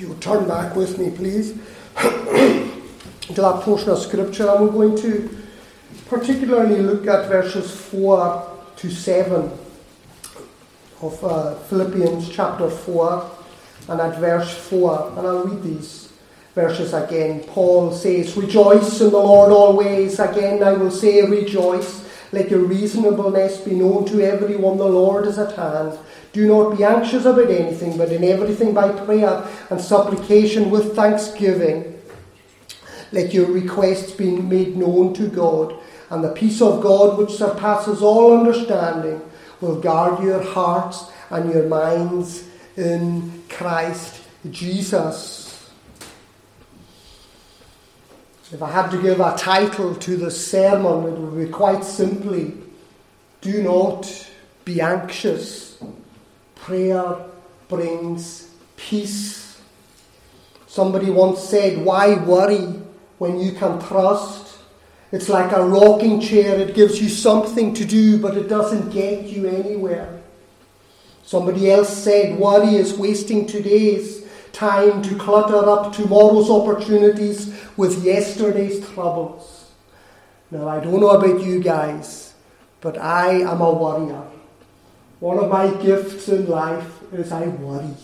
You turn back with me, please, to that portion of Scripture, and we're going to particularly look at verses 4 to 7 of uh, Philippians chapter 4 and at verse 4. And I'll read these verses again. Paul says, Rejoice in the Lord always. Again, I will say, Rejoice. Let your reasonableness be known to everyone. The Lord is at hand. Do not be anxious about anything, but in everything by prayer and supplication with thanksgiving. Let your requests be made known to God, and the peace of God, which surpasses all understanding, will guard your hearts and your minds in Christ Jesus. If I had to give a title to the sermon, it would be quite simply Do not be anxious prayer brings peace. Somebody once said, Why worry when you can trust? It's like a rocking chair, it gives you something to do, but it doesn't get you anywhere. Somebody else said, Worry is wasting today's time to clutter up tomorrow's opportunities with yesterday's troubles. Now, I don't know about you guys, but I am a worrier. One of my gifts in life is I worry.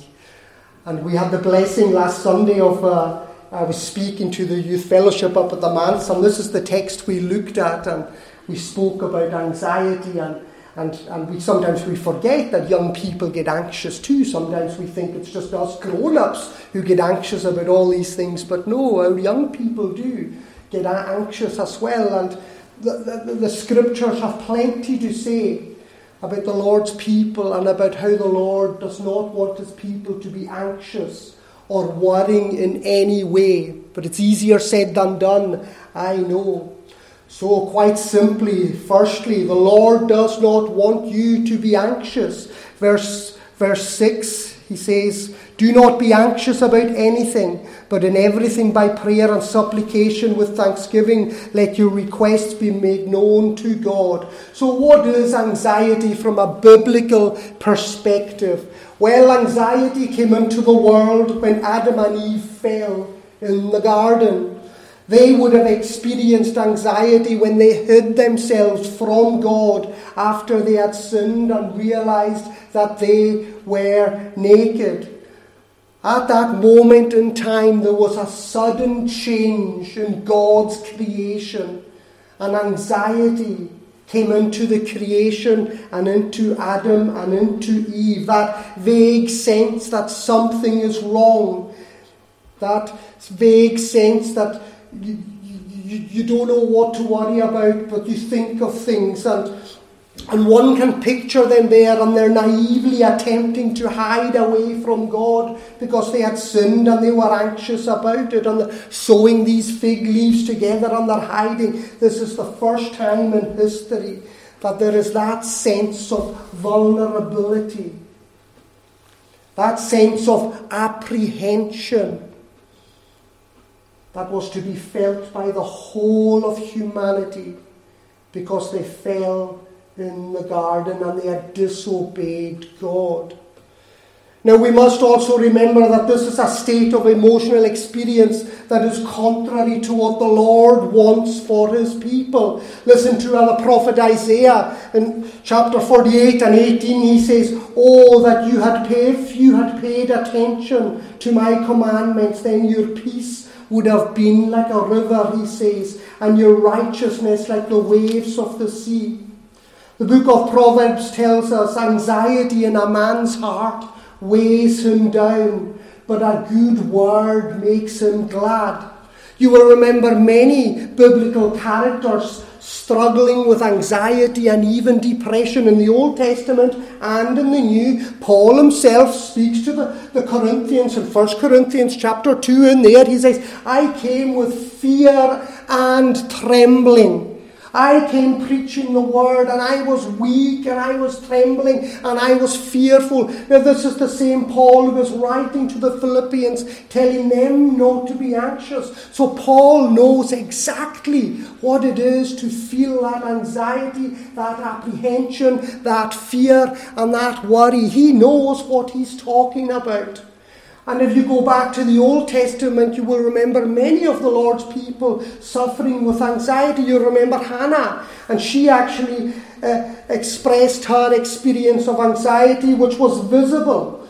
And we had the blessing last Sunday of, uh, I was speaking to the youth fellowship up at the manse, and this is the text we looked at, and we spoke about anxiety, and, and, and we sometimes we forget that young people get anxious too. Sometimes we think it's just us grown ups who get anxious about all these things, but no, our young people do get anxious as well, and the, the, the scriptures have plenty to say about the Lord's people and about how the Lord does not want his people to be anxious or worrying in any way. But it's easier said than done, I know. So, quite simply, firstly, the Lord does not want you to be anxious. Verse, verse 6, he says, Do not be anxious about anything but in everything by prayer and supplication with thanksgiving, let your requests be made known to God. So, what is anxiety from a biblical perspective? Well, anxiety came into the world when Adam and Eve fell in the garden. They would have experienced anxiety when they hid themselves from God after they had sinned and realized that they were naked. At that moment in time, there was a sudden change in God's creation, and anxiety came into the creation and into Adam and into Eve. That vague sense that something is wrong, that vague sense that you, you, you don't know what to worry about, but you think of things. And and one can picture them there and they're naively attempting to hide away from God because they had sinned and they were anxious about it and they're sewing these fig leaves together and they're hiding. This is the first time in history that there is that sense of vulnerability, that sense of apprehension that was to be felt by the whole of humanity because they fell in the garden and they had disobeyed God. Now, we must also remember that this is a state of emotional experience that is contrary to what the Lord wants for his people. Listen to the prophet Isaiah in chapter 48 and 18. He says, Oh, that you had paid, you had paid attention to my commandments, then your peace would have been like a river, he says, and your righteousness like the waves of the sea. The book of Proverbs tells us anxiety in a man's heart weighs him down, but a good word makes him glad. You will remember many biblical characters struggling with anxiety and even depression in the Old Testament and in the New. Paul himself speaks to the, the Corinthians in 1 Corinthians chapter 2 in there. He says, I came with fear and trembling. I came preaching the word and I was weak and I was trembling and I was fearful. Now, this is the same Paul who was writing to the Philippians, telling them not to be anxious. So, Paul knows exactly what it is to feel that anxiety, that apprehension, that fear, and that worry. He knows what he's talking about. And if you go back to the Old Testament, you will remember many of the Lord's people suffering with anxiety. You remember Hannah, and she actually uh, expressed her experience of anxiety, which was visible.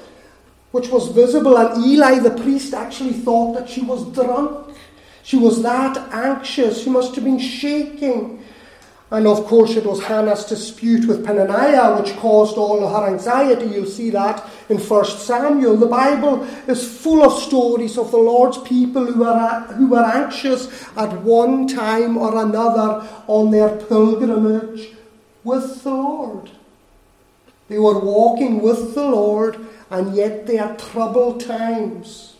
Which was visible, and Eli the priest actually thought that she was drunk. She was that anxious. She must have been shaking. And of course, it was Hannah's dispute with Peninnah which caused all her anxiety. You'll see that in 1 Samuel. The Bible is full of stories of the Lord's people who were, who were anxious at one time or another on their pilgrimage with the Lord. They were walking with the Lord, and yet they had troubled times.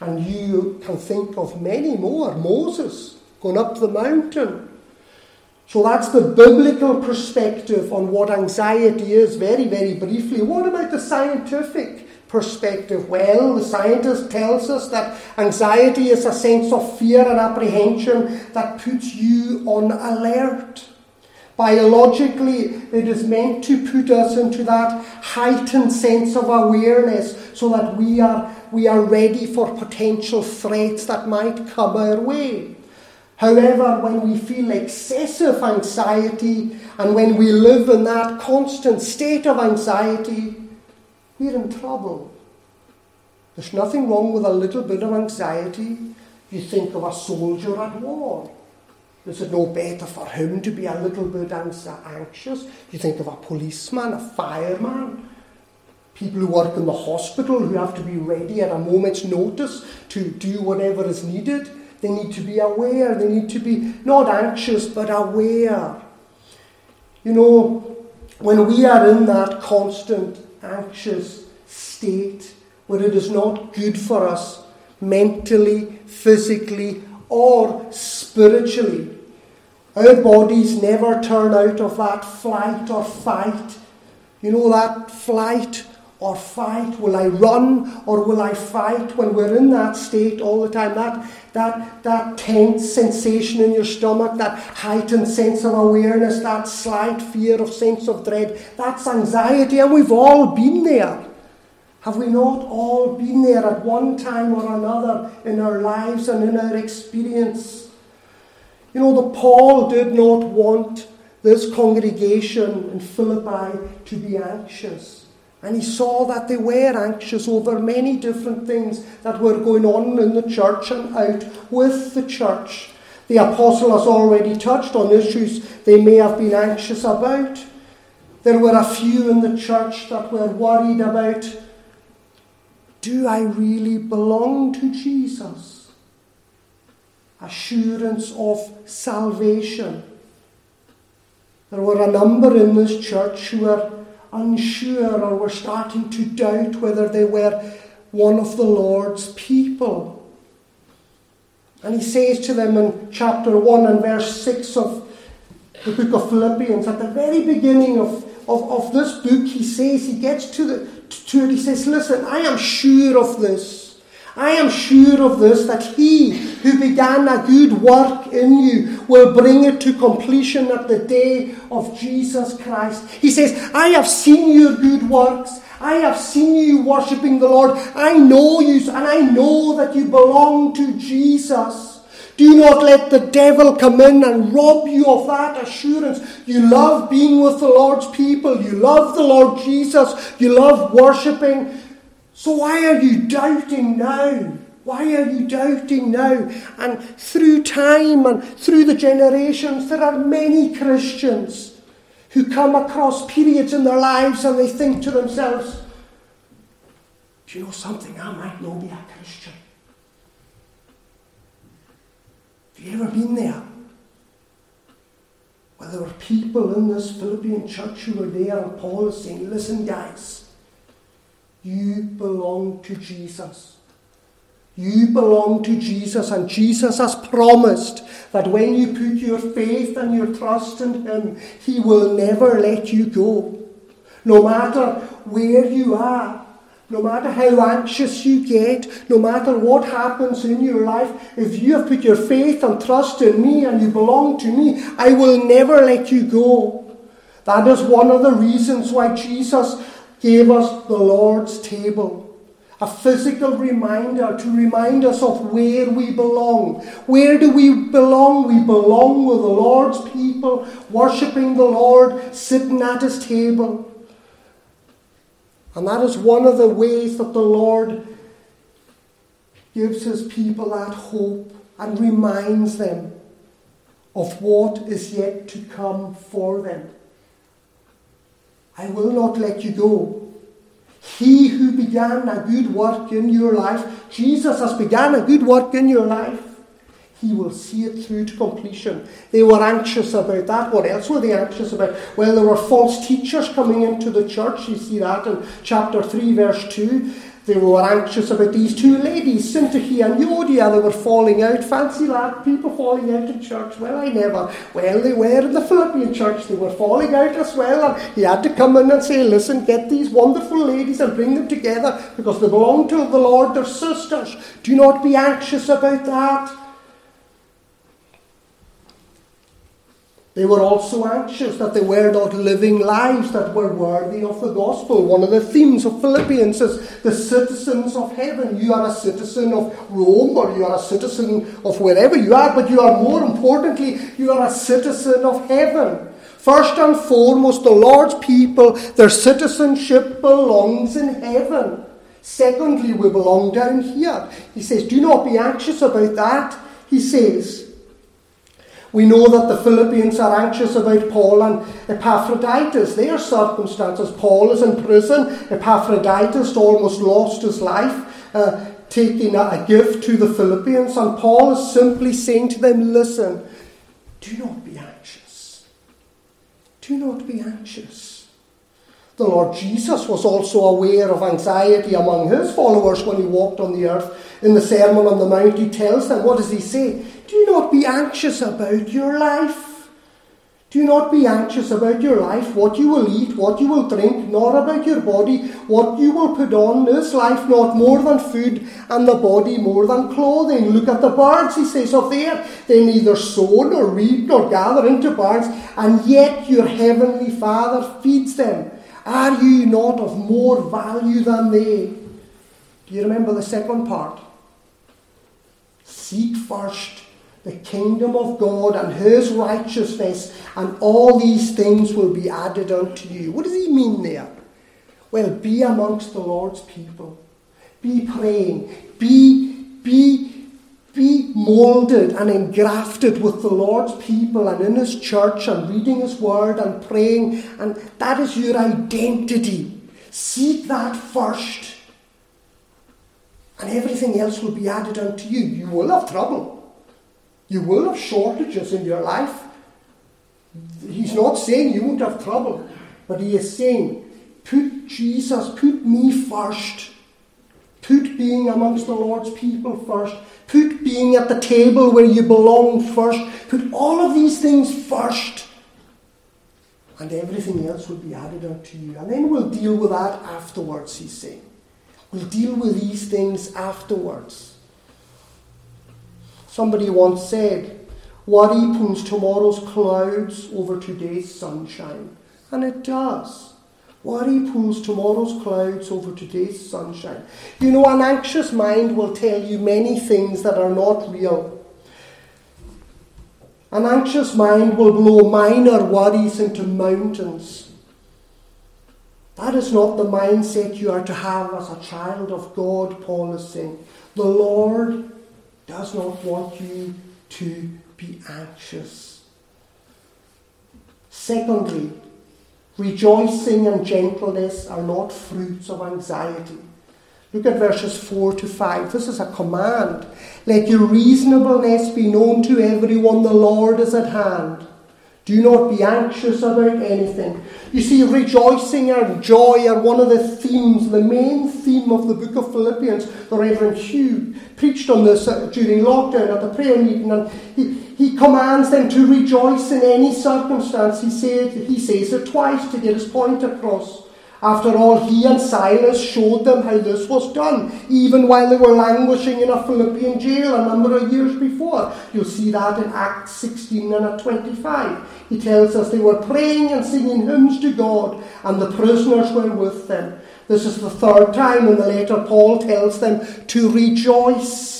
And you can think of many more. Moses going up the mountain so that's the biblical perspective on what anxiety is, very, very briefly. What about the scientific perspective? Well, the scientist tells us that anxiety is a sense of fear and apprehension that puts you on alert. Biologically, it is meant to put us into that heightened sense of awareness so that we are, we are ready for potential threats that might come our way. However, when we feel excessive anxiety and when we live in that constant state of anxiety, we're in trouble. There's nothing wrong with a little bit of anxiety. You think of a soldier at war. Is it no better for him to be a little bit anxious? You think of a policeman, a fireman, people who work in the hospital who have to be ready at a moment's notice to do whatever is needed. They need to be aware. They need to be not anxious, but aware. You know, when we are in that constant anxious state where it is not good for us mentally, physically, or spiritually, our bodies never turn out of that flight or fight. You know, that flight or fight? Will I run or will I fight? When we're in that state all the time, that, that, that tense sensation in your stomach, that heightened sense of awareness, that slight fear of sense of dread, that's anxiety, and we've all been there. Have we not all been there at one time or another in our lives and in our experience? You know, the Paul did not want this congregation in Philippi to be anxious. And he saw that they were anxious over many different things that were going on in the church and out with the church. The apostle has already touched on issues they may have been anxious about. There were a few in the church that were worried about do I really belong to Jesus? Assurance of salvation. There were a number in this church who were unsure or were starting to doubt whether they were one of the Lord's people. And he says to them in chapter 1 and verse 6 of the book of Philippians, at the very beginning of, of, of this book, he says, he gets to, the, to it, he says, Listen, I am sure of this. I am sure of this, that he who began a good work in you will bring it to completion at the day of Jesus Christ. He says, I have seen your good works. I have seen you worshipping the Lord. I know you, and I know that you belong to Jesus. Do not let the devil come in and rob you of that assurance. You love being with the Lord's people. You love the Lord Jesus. You love worshipping. So why are you doubting now? Why are you doubting now? And through time and through the generations, there are many Christians who come across periods in their lives and they think to themselves, Do you know something? I might not be a Christian. Have you ever been there? Well, there were people in this Philippian church who were there, and Paul is saying, Listen, guys. You belong to Jesus. You belong to Jesus, and Jesus has promised that when you put your faith and your trust in Him, He will never let you go. No matter where you are, no matter how anxious you get, no matter what happens in your life, if you have put your faith and trust in me and you belong to me, I will never let you go. That is one of the reasons why Jesus gave us the Lord's table. a physical reminder to remind us of where we belong. Where do we belong? We belong with the Lord's people, worshipping the Lord, sitting at his table. And that is one of the ways that the Lord gives his people that hope and reminds them of what is yet to come for them. I will not let you go he who began a good work in your life, Jesus has begun a good work in your life. He will see it through to completion. They were anxious about that. What else were they anxious about? Well, there were false teachers coming into the church. You see that in chapter 3, verse 2. They were anxious about these two ladies, Syntyche and Euodia. They were falling out. Fancy that, people falling out in church. Well, I never. Well, they were in the Philippian church. They were falling out as well. And he had to come in and say, listen, get these wonderful ladies and bring them together because they belong to the Lord. They're sisters. Do not be anxious about that. They were also anxious that they were not living lives that were worthy of the gospel. One of the themes of Philippians is the citizens of heaven. You are a citizen of Rome or you are a citizen of wherever you are, but you are more importantly, you are a citizen of heaven. First and foremost, the Lord's people, their citizenship belongs in heaven. Secondly, we belong down here. He says, Do not be anxious about that. He says, we know that the Philippians are anxious about Paul and Epaphroditus, their circumstances. Paul is in prison. Epaphroditus almost lost his life, uh, taking a, a gift to the Philippians. And Paul is simply saying to them, Listen, do not be anxious. Do not be anxious. The Lord Jesus was also aware of anxiety among his followers when he walked on the earth. In the Sermon on the Mount, he tells them, What does he say? Do not be anxious about your life. Do not be anxious about your life, what you will eat, what you will drink, nor about your body, what you will put on. Is life not more than food, and the body more than clothing? Look at the birds, he says, of the air. They neither sow nor reap nor gather into barns, and yet your heavenly Father feeds them. Are you not of more value than they? Do you remember the second part? Seek first the kingdom of God and his righteousness, and all these things will be added unto you. What does he mean there? Well, be amongst the Lord's people. Be praying. Be, be, be molded and engrafted with the Lord's people and in his church and reading his word and praying. And that is your identity. Seek that first. And everything else will be added unto you. You will have trouble. You will have shortages in your life. He's not saying you won't have trouble, but he is saying, put Jesus, put me first. Put being amongst the Lord's people first. Put being at the table where you belong first. Put all of these things first. And everything else will be added unto you. And then we'll deal with that afterwards, he's saying. We'll deal with these things afterwards. Somebody once said, Worry pulls tomorrow's clouds over today's sunshine. And it does. Worry pulls tomorrow's clouds over today's sunshine. You know, an anxious mind will tell you many things that are not real. An anxious mind will blow minor worries into mountains. That is not the mindset you are to have as a child of God, Paul is saying. The Lord does not want you to be anxious. Secondly, rejoicing and gentleness are not fruits of anxiety. Look at verses 4 to 5. This is a command. Let your reasonableness be known to everyone, the Lord is at hand. Do not be anxious about anything. You see, rejoicing and joy are one of the themes, the main theme of the book of Philippians. The Reverend Hugh preached on this during lockdown at the prayer meeting, and he, he commands them to rejoice in any circumstance. He, said, he says it twice to get his point across. After all, he and Silas showed them how this was done, even while they were languishing in a Philippian jail a number of years before. You'll see that in Acts 16 and 25. He tells us they were praying and singing hymns to God, and the prisoners were with them. This is the third time in the letter Paul tells them to rejoice.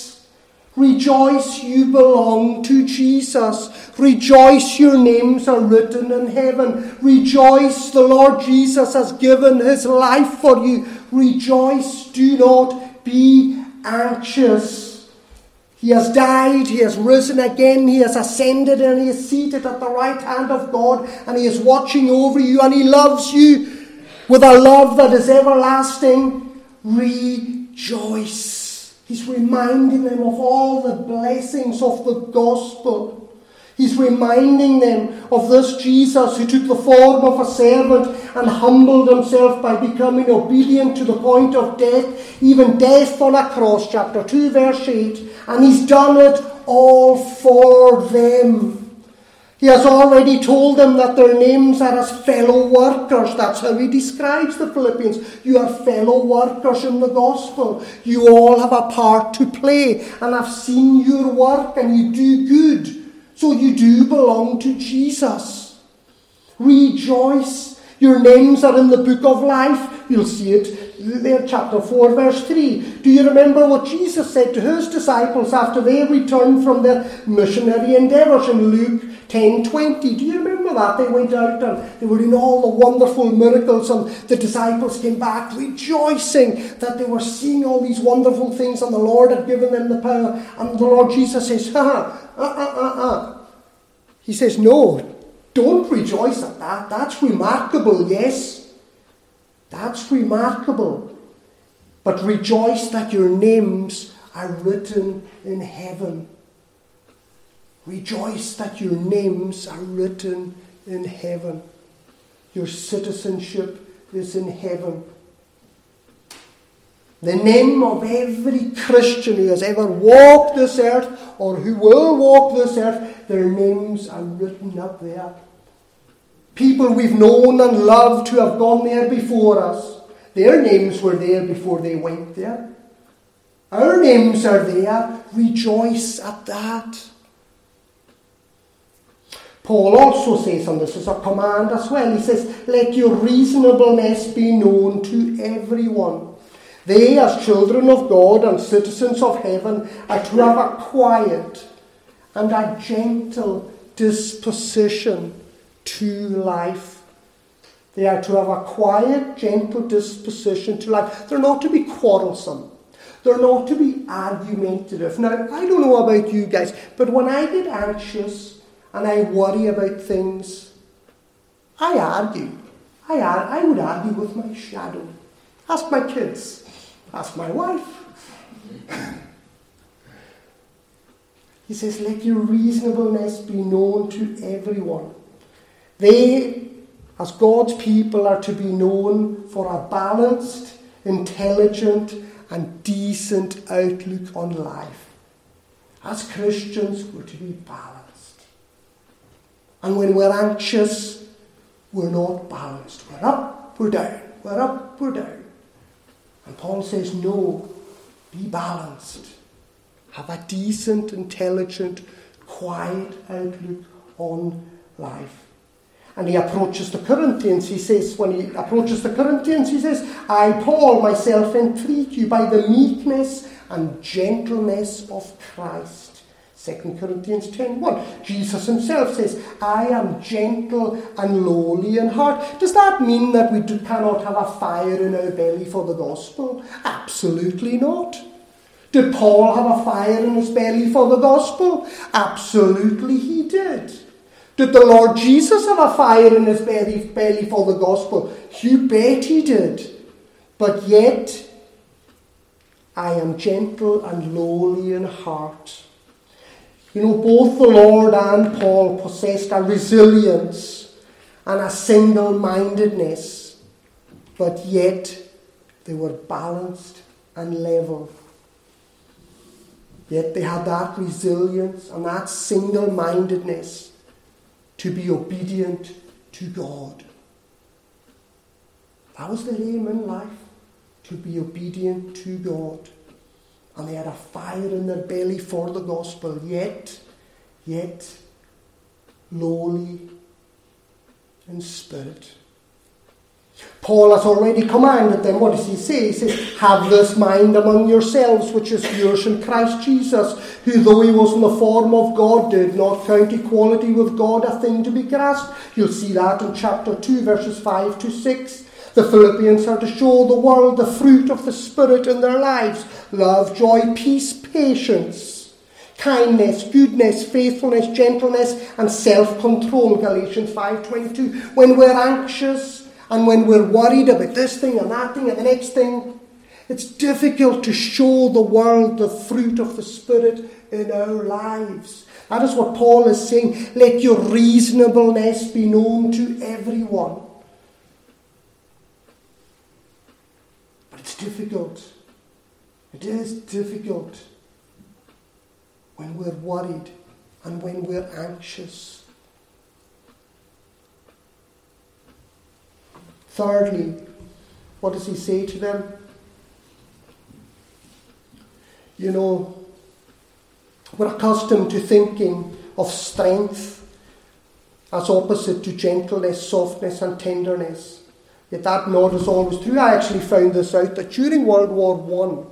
Rejoice, you belong to Jesus. Rejoice, your names are written in heaven. Rejoice, the Lord Jesus has given his life for you. Rejoice, do not be anxious. He has died, he has risen again, he has ascended, and he is seated at the right hand of God, and he is watching over you, and he loves you with a love that is everlasting, rejoice. He's reminding them of all the blessings of the gospel. He's reminding them of this Jesus who took the form of a servant and humbled himself by becoming obedient to the point of death, even death on a cross, chapter 2, verse 8. And he's done it all for them. He has already told them that their names are as fellow workers. That's how he describes the Philippians. You are fellow workers in the gospel. You all have a part to play. And I've seen your work and you do good. So you do belong to Jesus. Rejoice. Your names are in the book of life. You'll see it there, chapter 4, verse 3. Do you remember what Jesus said to his disciples after they returned from their missionary endeavours in Luke 10 20? Do you remember that? They went out and they were doing all the wonderful miracles, and the disciples came back rejoicing that they were seeing all these wonderful things, and the Lord had given them the power. And the Lord Jesus says, ha, uh, uh, uh, uh. He says, No, don't rejoice at that. That's remarkable, yes. That's remarkable. But rejoice that your names are written in heaven. Rejoice that your names are written in heaven. Your citizenship is in heaven. The name of every Christian who has ever walked this earth or who will walk this earth, their names are written up there. People we've known and loved who have gone there before us, their names were there before they went there. Our names are there. Rejoice at that. Paul also says, and this is a command as well, he says, Let your reasonableness be known to everyone. They, as children of God and citizens of heaven, are to have a quiet and a gentle disposition to life. They are to have a quiet, gentle disposition to life. They're not to be quarrelsome. They're not to be argumentative. Now, I don't know about you guys, but when I get anxious and I worry about things, I argue. I, ar- I would argue with my shadow. Ask my kids. Ask my wife. he says, Let your reasonableness be known to everyone. They, as God's people, are to be known for a balanced, intelligent, and decent outlook on life. As Christians, we're to be balanced. And when we're anxious, we're not balanced. We're up, we're down. We're up, we're down. And Paul says, no, be balanced. Have a decent, intelligent, quiet outlook on life. And he approaches the Corinthians. He says, when he approaches the Corinthians, he says, I, Paul, myself entreat you by the meekness and gentleness of Christ. 2 Corinthians 10 1. Jesus himself says, I am gentle and lowly in heart. Does that mean that we do, cannot have a fire in our belly for the gospel? Absolutely not. Did Paul have a fire in his belly for the gospel? Absolutely he did. Did the Lord Jesus have a fire in his belly, belly for the gospel? You bet he did. But yet, I am gentle and lowly in heart. You know, both the Lord and Paul possessed a resilience and a single mindedness, but yet they were balanced and level. Yet they had that resilience and that single mindedness to be obedient to God. That was their aim in life, to be obedient to God. And they had a fire in their belly for the gospel, yet, yet, lowly in spirit. Paul has already commanded them. What does he say? He says, Have this mind among yourselves, which is yours in Christ Jesus, who, though he was in the form of God, did not count equality with God a thing to be grasped. You'll see that in chapter 2, verses 5 to 6. The Philippians are to show the world the fruit of the Spirit in their lives love, joy, peace, patience, kindness, goodness, faithfulness, gentleness, and self control. Galatians 5.22. When we're anxious, and when we're worried about this thing and that thing and the next thing, it's difficult to show the world the fruit of the Spirit in our lives. That is what Paul is saying. Let your reasonableness be known to everyone. But it's difficult. It is difficult when we're worried and when we're anxious. Thirdly, what does he say to them? You know, we're accustomed to thinking of strength as opposite to gentleness, softness, and tenderness. Yet that not is always true. I actually found this out that during World War One,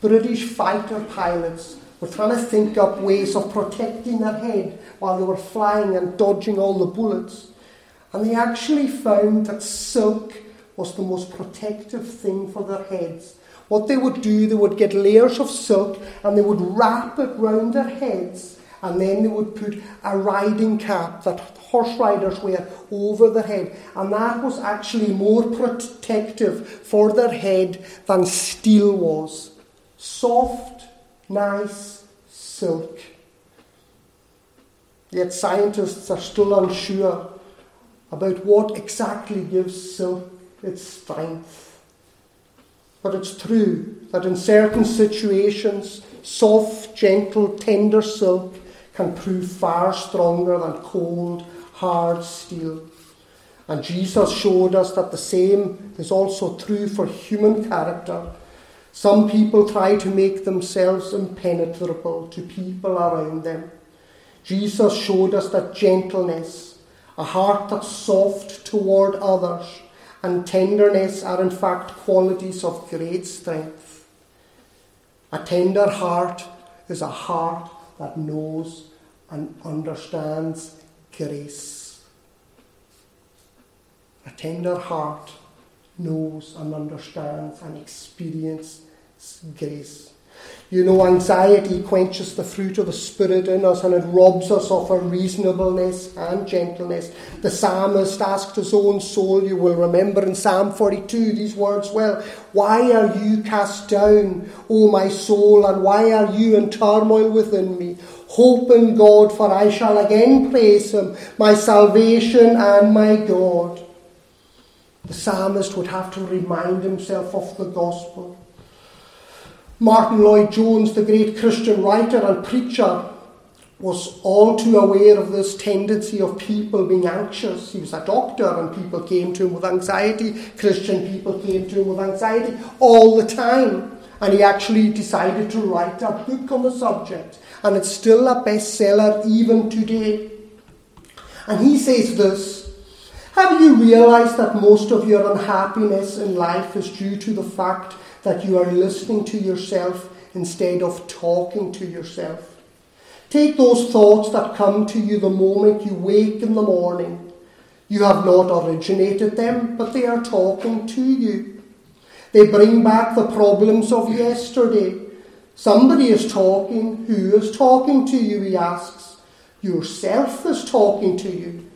British fighter pilots were trying to think up ways of protecting their head while they were flying and dodging all the bullets. And they actually found that silk was the most protective thing for their heads. What they would do, they would get layers of silk and they would wrap it round their heads, and then they would put a riding cap that horse riders wear over their head, and that was actually more protective for their head than steel was. Soft, nice silk. Yet scientists are still unsure about what exactly gives silk its strength. But it's true that in certain situations, soft, gentle, tender silk can prove far stronger than cold, hard steel. And Jesus showed us that the same is also true for human character. Some people try to make themselves impenetrable to people around them. Jesus showed us that gentleness, a heart that's soft toward others, and tenderness are in fact qualities of great strength. A tender heart is a heart that knows and understands grace. A tender heart knows and understands and experiences grace. You know, anxiety quenches the fruit of the Spirit in us and it robs us of our reasonableness and gentleness. The psalmist asked his own soul, you will remember in Psalm 42 these words well, Why are you cast down, O my soul, and why are you in turmoil within me? Hope in God, for I shall again praise him, my salvation and my God. The psalmist would have to remind himself of the gospel. Martyn Lloyd-Jones, the great Christian writer and preacher, was all too aware of this tendency of people being anxious. He was a doctor and people came to him with anxiety. Christian people came to him with anxiety all the time. And he actually decided to write a book on the subject. And it's still a bestseller even today. And he says this Have you realized that most of your unhappiness in life is due to the fact that you are listening to yourself instead of talking to yourself. Take those thoughts that come to you the moment you wake in the morning. You have not originated them, but they are talking to you. They bring back the problems of yesterday. Somebody is talking. Who is talking to you? He asks. Yourself is talking to you.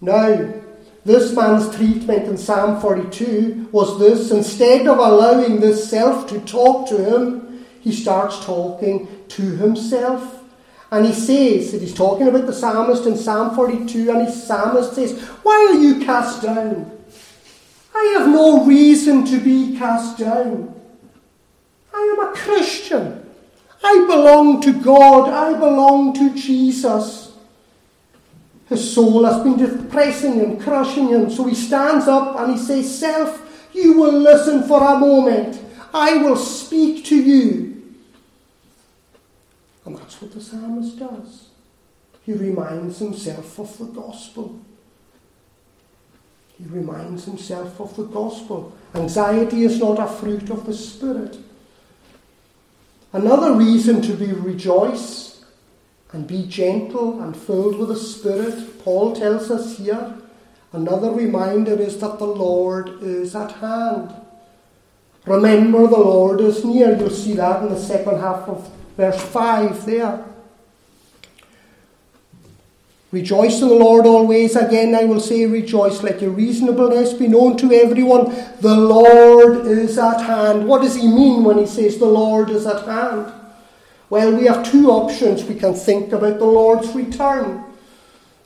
Now, this man's treatment in Psalm 42 was this instead of allowing this self to talk to him, he starts talking to himself. And he says that he's talking about the psalmist in Psalm 42, and his psalmist says, Why are you cast down? I have no reason to be cast down. I am a Christian. I belong to God. I belong to Jesus. His soul has been depressing him, crushing him. So he stands up and he says, Self, you will listen for a moment. I will speak to you. And that's what the psalmist does. He reminds himself of the gospel. He reminds himself of the gospel. Anxiety is not a fruit of the Spirit. Another reason to be rejoice and be gentle and filled with the Spirit, Paul tells us here. Another reminder is that the Lord is at hand. Remember, the Lord is near. You'll see that in the second half of verse 5 there. Rejoice in the Lord always. Again, I will say, rejoice. Let your reasonableness be known to everyone. The Lord is at hand. What does he mean when he says the Lord is at hand? Well, we have two options. We can think about the Lord's return.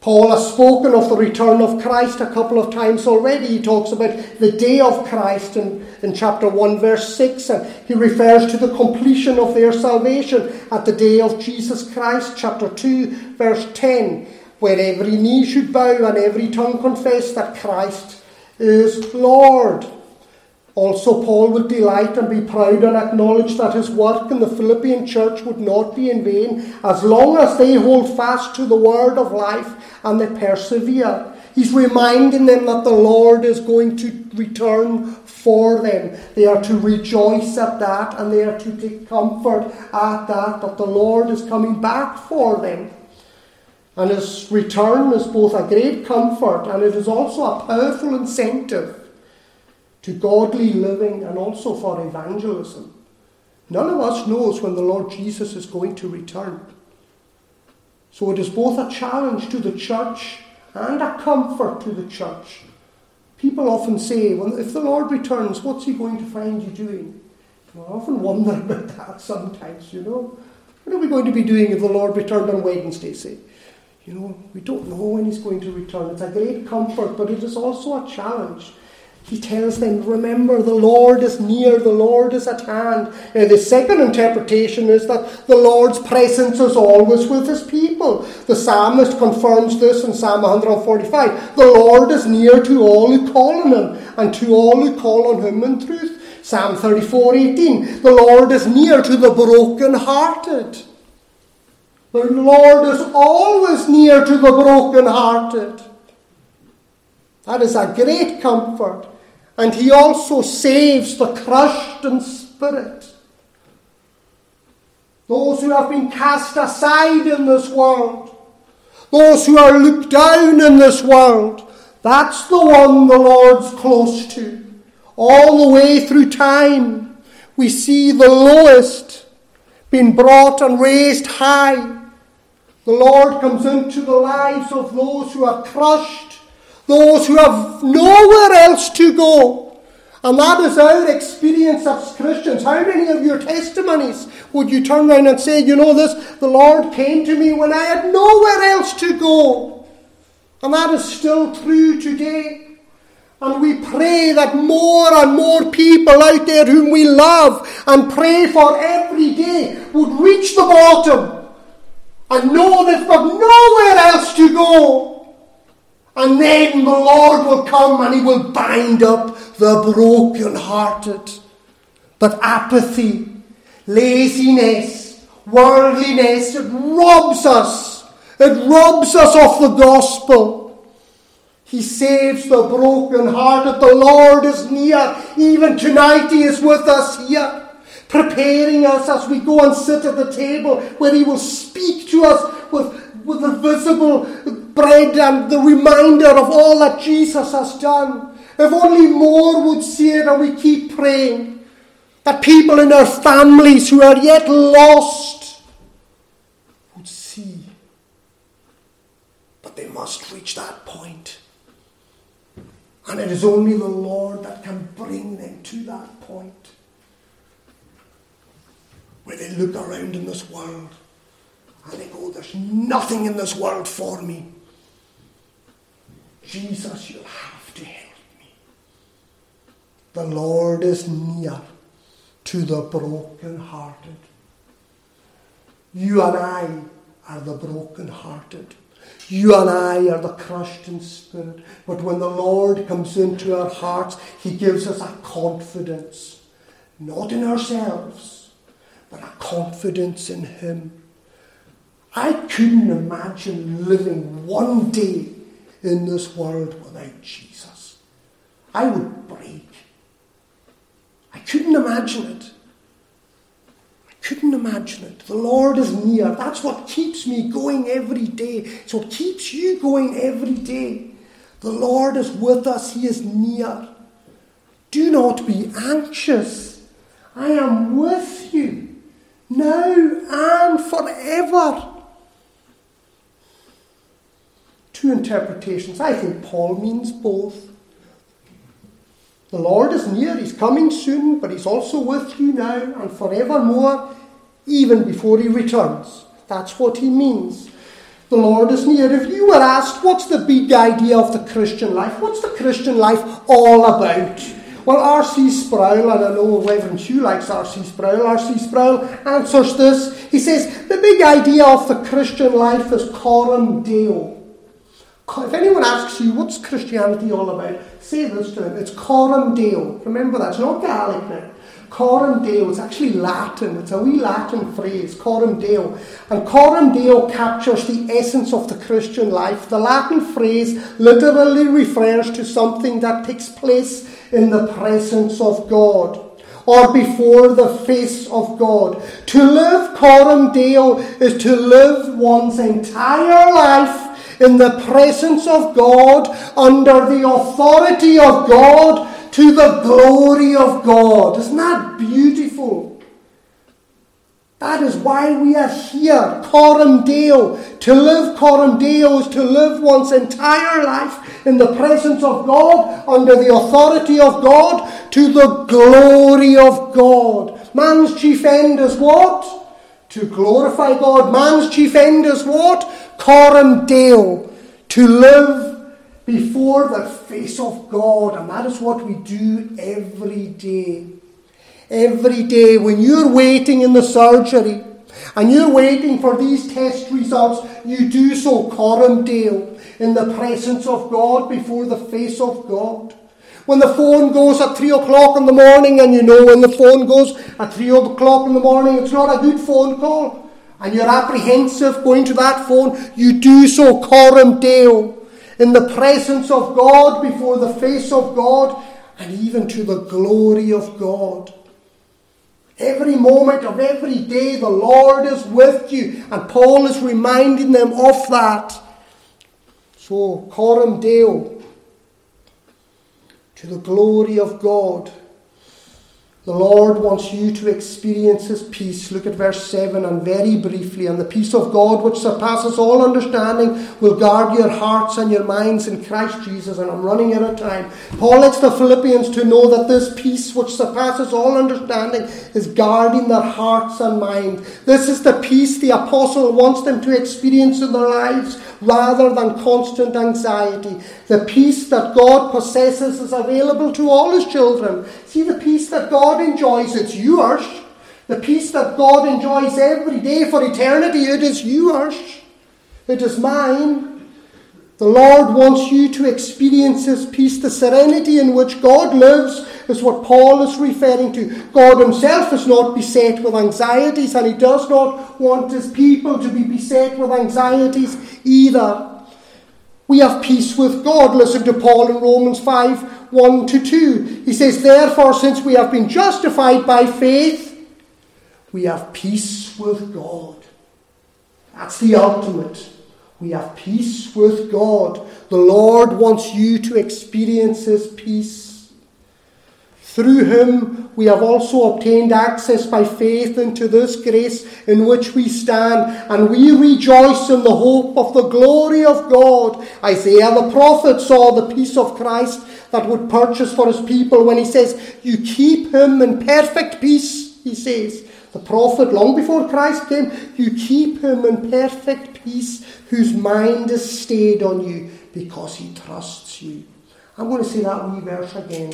Paul has spoken of the return of Christ a couple of times already. He talks about the day of Christ in, in chapter 1, verse 6, and he refers to the completion of their salvation at the day of Jesus Christ, chapter 2, verse 10 where every knee should bow and every tongue confess that Christ is Lord. Also, Paul would delight and be proud and acknowledge that his work in the Philippian church would not be in vain as long as they hold fast to the word of life and they persevere. He's reminding them that the Lord is going to return for them. They are to rejoice at that and they are to take comfort at that, that the Lord is coming back for them. And his return is both a great comfort and it is also a powerful incentive to godly living and also for evangelism. None of us knows when the Lord Jesus is going to return. So it is both a challenge to the church and a comfort to the church. People often say, well, if the Lord returns, what's he going to find you doing? I often wonder about that sometimes, you know. What are we going to be doing if the Lord returned on Wednesday, say? You know, we don't know when he's going to return. It's a great comfort, but it is also a challenge. He tells them, Remember, the Lord is near, the Lord is at hand. Now, the second interpretation is that the Lord's presence is always with his people. The psalmist confirms this in Psalm 145. The Lord is near to all who call on him, and to all who call on him in truth. Psalm 34 18. The Lord is near to the broken-hearted. The Lord is always near to the broken-hearted. That is a great comfort. And he also saves the crushed in spirit. Those who have been cast aside in this world. Those who are looked down in this world. That's the one the Lord's close to. All the way through time, we see the lowest being brought and raised high the Lord comes into the lives of those who are crushed, those who have nowhere else to go. And that is our experience as Christians. How many of your testimonies would you turn around and say, you know this, the Lord came to me when I had nowhere else to go? And that is still true today. And we pray that more and more people out there whom we love and pray for every day would reach the bottom and know they've got nowhere else to go. And then the Lord will come and He will bind up the broken-hearted. But apathy, laziness, worldliness, it robs us. It robs us of the gospel. He saves the broken-hearted. The Lord is near. Even tonight He is with us here preparing us as we go and sit at the table where He will speak to us with, with the visible bread and the reminder of all that Jesus has done. If only more would see it and we keep praying that people in our families who are yet lost would see. But they must reach that point. And it is only the Lord that can bring them to that point where they look around in this world and they go, There's nothing in this world for me. Jesus, you'll have to help me. The Lord is near to the broken-hearted. You and I are the broken-hearted. You and I are the crushed in spirit. But when the Lord comes into our hearts, He gives us a confidence, not in ourselves, but a confidence in Him. I couldn't imagine living one day in this world without Jesus. I would break. I couldn't imagine it. I couldn't imagine it. The Lord is near. That's what keeps me going every day. It's what keeps you going every day. The Lord is with us, He is near. Do not be anxious. I am with you now and forever. Two interpretations. I think Paul means both. The Lord is near, He's coming soon, but He's also with you now and forevermore, even before He returns. That's what He means. The Lord is near. If you were asked, what's the big idea of the Christian life? What's the Christian life all about? Well, R.C. Sproul, and I know Reverend Hugh likes R.C. Sproul, R.C. Sproul answers this. He says, the big idea of the Christian life is coram deo. If anyone asks you, what's Christianity all about? Say this to them. It's coram deo. Remember that. It's not Gaelic now. Coram Deo is actually Latin. It's a wee Latin phrase, Coram Deo. And Coram Deo captures the essence of the Christian life. The Latin phrase literally refers to something that takes place in the presence of God or before the face of God. To live Coram Deo is to live one's entire life in the presence of God, under the authority of God, to the glory of God. Isn't that beautiful? That is why we are here, Coram Deo. To live Coram Deo is to live one's entire life in the presence of God, under the authority of God, to the glory of God. Man's chief end is what? To glorify God. Man's chief end is what? Coram Deo. To live before the face of God. And that is what we do every day. Every day when you're waiting in the surgery and you're waiting for these test results, you do so coram deo, in the presence of God, before the face of God. When the phone goes at 3 o'clock in the morning, and you know when the phone goes at 3 o'clock in the morning, it's not a good phone call, and you're apprehensive going to that phone, you do so coram deo in the presence of God, before the face of God, and even to the glory of God. Every moment of every day, the Lord is with you, and Paul is reminding them of that. So, coram deo, to the glory of God. The Lord wants you to experience His peace. Look at verse 7 and very briefly. And the peace of God, which surpasses all understanding, will guard your hearts and your minds in Christ Jesus. And I'm running out of time. Paul lets the Philippians to know that this peace, which surpasses all understanding, is guarding their hearts and mind. This is the peace the apostle wants them to experience in their lives rather than constant anxiety. The peace that God possesses is available to all His children. See the peace that God enjoys, it's yours. The peace that God enjoys every day for eternity, it is yours. It is mine. The Lord wants you to experience His peace. The serenity in which God lives is what Paul is referring to. God Himself is not beset with anxieties, and He does not want His people to be beset with anxieties either. We have peace with God. Listen to Paul in Romans 5 1 to 2. He says, Therefore, since we have been justified by faith, we have peace with God. That's the ultimate. We have peace with God. The Lord wants you to experience His peace. Through him we have also obtained access by faith into this grace in which we stand, and we rejoice in the hope of the glory of God. Isaiah the prophet saw the peace of Christ that would purchase for his people when he says, You keep him in perfect peace, he says. The prophet, long before Christ came, you keep him in perfect peace, whose mind is stayed on you because he trusts you. I'm going to say that wee verse again.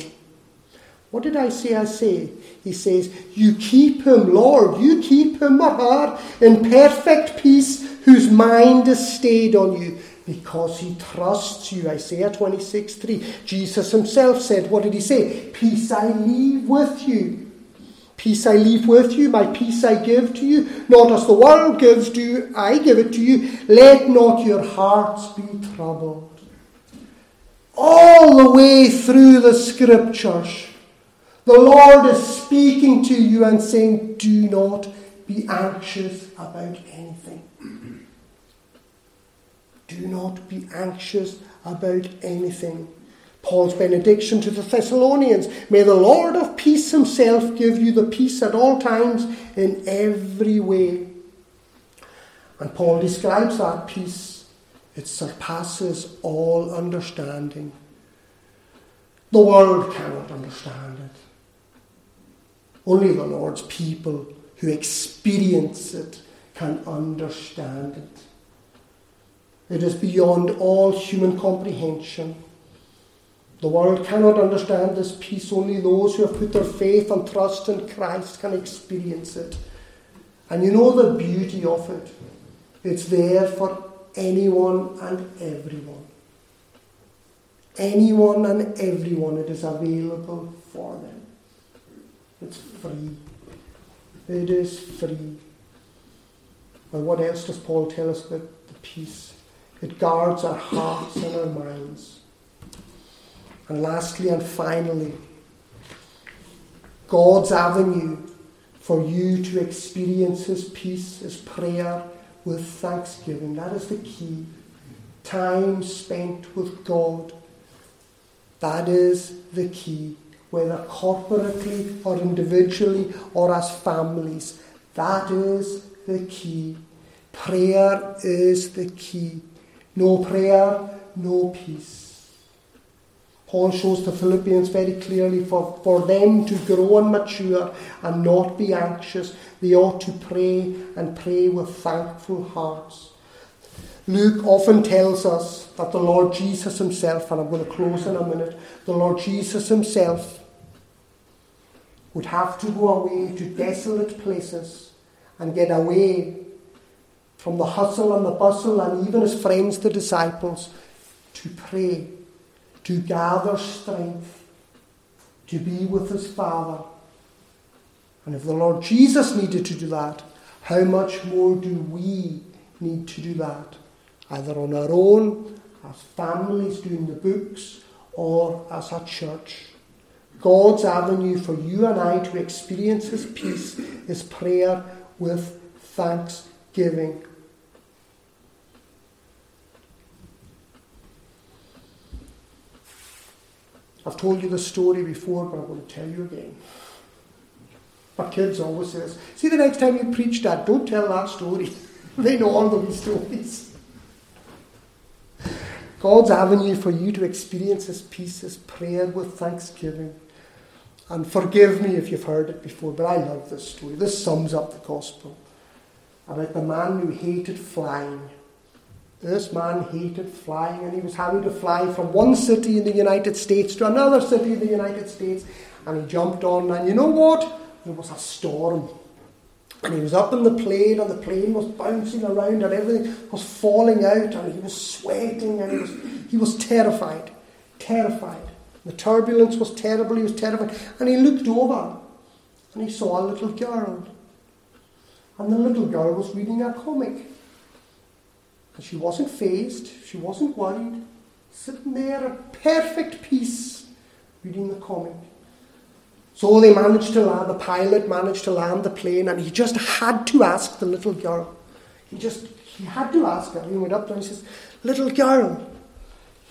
What did I say? I say, he says, You keep him, Lord, you keep him or her in perfect peace, whose mind is stayed on you, because he trusts you. Isaiah 26 3. Jesus himself said, What did he say? Peace I leave with you. Peace I leave with you, my peace I give to you. Not as the world gives, do I give it to you. Let not your hearts be troubled. all the way through the scriptures, the Lord is speaking to you and saying, Do not be anxious about anything. Do not be anxious about anything. Paul's benediction to the Thessalonians May the Lord of peace himself give you the peace at all times in every way. And Paul describes that peace. It surpasses all understanding. The world cannot understand it. Only the Lord's people who experience it can understand it. It is beyond all human comprehension. The world cannot understand this peace. Only those who have put their faith and trust in Christ can experience it. And you know the beauty of it. It's there for anyone and everyone. Anyone and everyone, it is available for them. It's free. It is free. But what else does Paul tell us about the peace? It guards our hearts and our minds. And lastly and finally, God's avenue for you to experience His peace is prayer with thanksgiving. That is the key. Time spent with God. That is the key. Whether corporately or individually or as families. That is the key. Prayer is the key. No prayer, no peace. Paul shows the Philippians very clearly for, for them to grow and mature and not be anxious, they ought to pray and pray with thankful hearts. Luke often tells us that the Lord Jesus Himself, and I'm going to close in a minute, the Lord Jesus Himself would have to go away to desolate places and get away from the hustle and the bustle and even his friends, the disciples, to pray to gather strength, to be with his Father. And if the Lord Jesus needed to do that, how much more do we need to do that? Either on our own, as families doing the books, or as a church. God's avenue for you and I to experience His peace is prayer with thanksgiving. I've told you the story before, but I'm going to tell you again. My kids always say. See, the next time you preach that, don't tell that story. they know all those stories. God's avenue for you to experience His peace is prayer with thanksgiving. And forgive me if you've heard it before, but I love this story. This sums up the gospel about the man who hated flying this man hated flying and he was having to fly from one city in the United States to another city in the United States. And he jumped on, and you know what? There was a storm. And he was up in the plane, and the plane was bouncing around, and everything was falling out, and he was sweating, and he was, he was terrified. Terrified. The turbulence was terrible, he was terrified. And he looked over, and he saw a little girl. And the little girl was reading a comic. And she wasn't fazed, she wasn't worried, sitting there at perfect peace, reading the comic. So they managed to land, the pilot managed to land the plane, and he just had to ask the little girl. He just, he had to ask her. He went up there and he says, Little girl,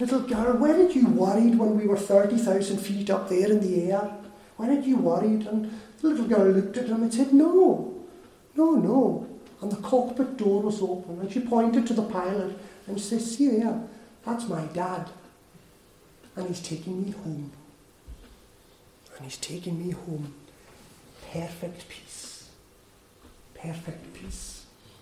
little girl, did you worried when we were 30,000 feet up there in the air? Did you worried? And the little girl looked at him and said, No, no, no and the cockpit door was open, and she pointed to the pilot and she said, See there, that's my dad. And he's taking me home. And he's taking me home. Perfect peace. Perfect peace.